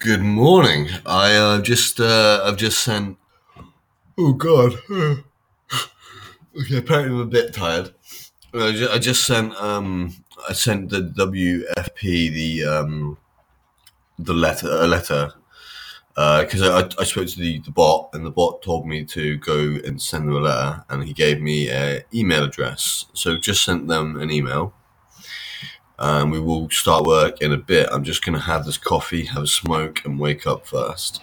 Good morning. I uh, just uh, I've just sent. Oh God. okay, apparently I'm a bit tired. I just, I just sent um I sent the WFP the um the letter a letter because I, I spoke to the, the bot and the bot told me to go and send them a letter and he gave me an email address so just sent them an email and we will start work in a bit. I'm just going to have this coffee have a smoke and wake up first